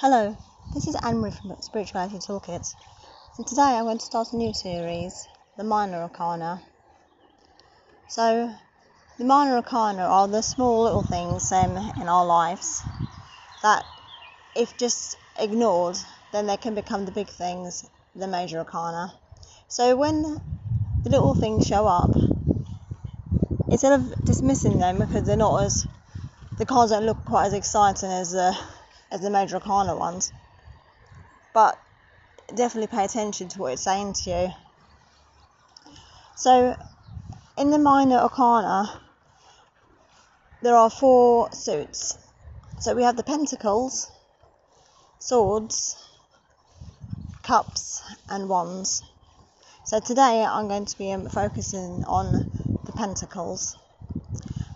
Hello, this is Anne-Marie from Spirituality Toolkit, and today I'm going to start a new series, the Minor Arcana. So, the Minor Arcana are the small little things um, in our lives that, if just ignored, then they can become the big things, the Major Arcana. So, when the little things show up, instead of dismissing them because they're not as the cards don't look quite as exciting as the as the major arcana ones, but definitely pay attention to what it's saying to you. So, in the minor arcana, there are four suits. So we have the pentacles, swords, cups, and wands. So today I'm going to be um, focusing on the pentacles.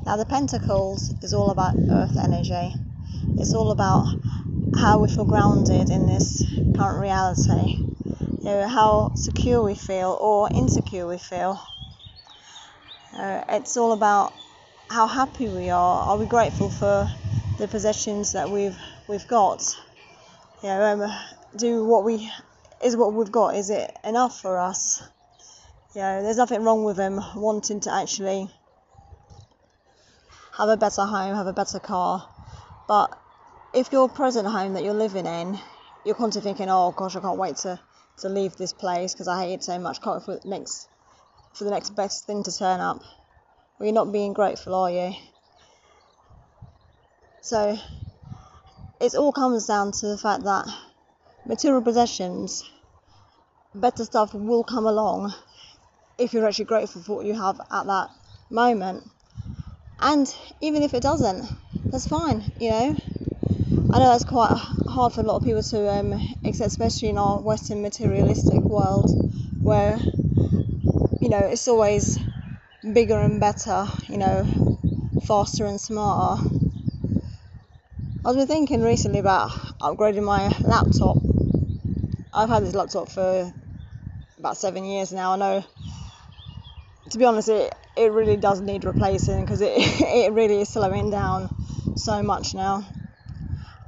Now, the pentacles is all about earth energy, it's all about how we feel grounded in this current reality, you know, how secure we feel or insecure we feel. Uh, it's all about how happy we are. Are we grateful for the possessions that we've we've got? You know, um, do what we is what we've got. Is it enough for us? You know, there's nothing wrong with them wanting to actually have a better home, have a better car. But if your present home that you're living in, you're constantly thinking, oh gosh, I can't wait to, to leave this place because I hate it so much, can't wait for the next for the next best thing to turn up. Well, you're not being grateful, are you? So it all comes down to the fact that material possessions, better stuff will come along if you're actually grateful for what you have at that moment. And even if it doesn't, that's fine, you know. I know that's quite hard for a lot of people to um, accept, especially in our Western materialistic world, where you know it's always bigger and better, you know, faster and smarter. I've been thinking recently about upgrading my laptop. I've had this laptop for about seven years now. I know, to be honest, it it really does need replacing because it it really is slowing down so much now.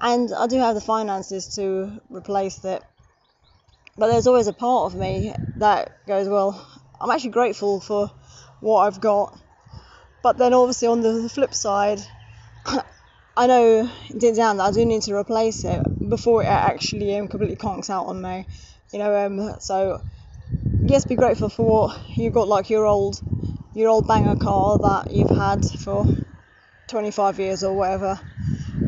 And I do have the finances to replace it. But there's always a part of me that goes, well, I'm actually grateful for what I've got. But then obviously on the flip side, I know deep down that I do need to replace it before it actually um, completely conks out on me. You know, um, so yes, be grateful for what you got, like your old your old banger car that you've had for 25 years or whatever.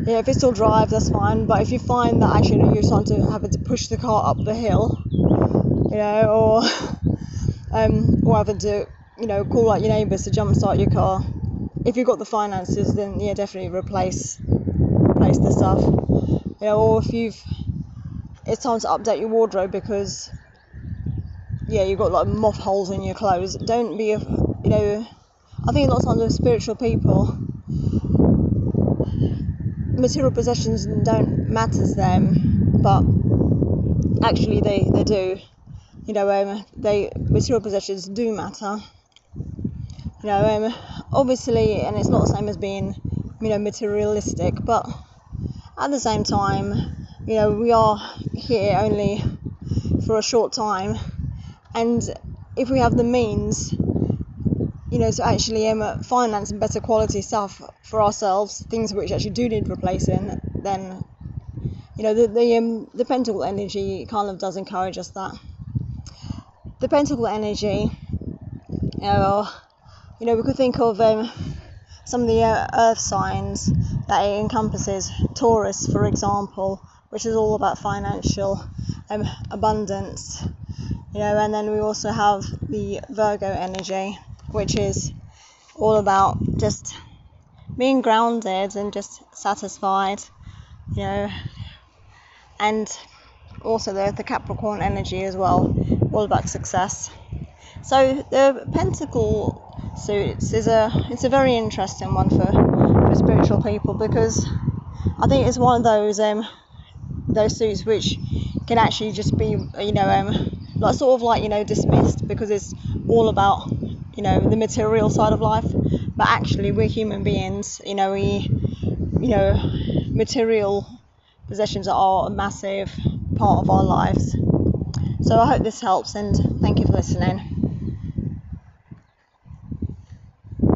Yeah, if it still drives, that's fine. But if you find that actually you're starting to having to push the car up the hill, you know, or um, or having to, you know, call out your neighbours to jumpstart your car. If you've got the finances, then yeah, definitely replace replace the stuff. You know, or if you've it's time to update your wardrobe because yeah, you've got like moth holes in your clothes. Don't be a you know, I think a lot of times with spiritual people, material possessions don't matter to them, but actually they, they do. You know, um, they material possessions do matter. You know, um, obviously, and it's not the same as being, you know, materialistic, but at the same time, you know, we are here only for a short time, and if we have the means you know, to actually um, finance and better quality stuff for ourselves, things which actually do need replacing, then, you know, the the, um, the pentacle energy kind of does encourage us that. The pentacle energy, know, you know we could think of um, some of the uh, earth signs that it encompasses. Taurus, for example, which is all about financial um, abundance, you know, and then we also have the Virgo energy which is all about just being grounded and just satisfied, you know, and also the, the Capricorn energy as well, all about success. So the Pentacle suits is a it's a very interesting one for, for spiritual people because I think it's one of those um those suits which can actually just be you know um like sort of like you know dismissed because it's all about you know the material side of life but actually we're human beings you know we you know material possessions are a massive part of our lives. So I hope this helps and thank you for listening.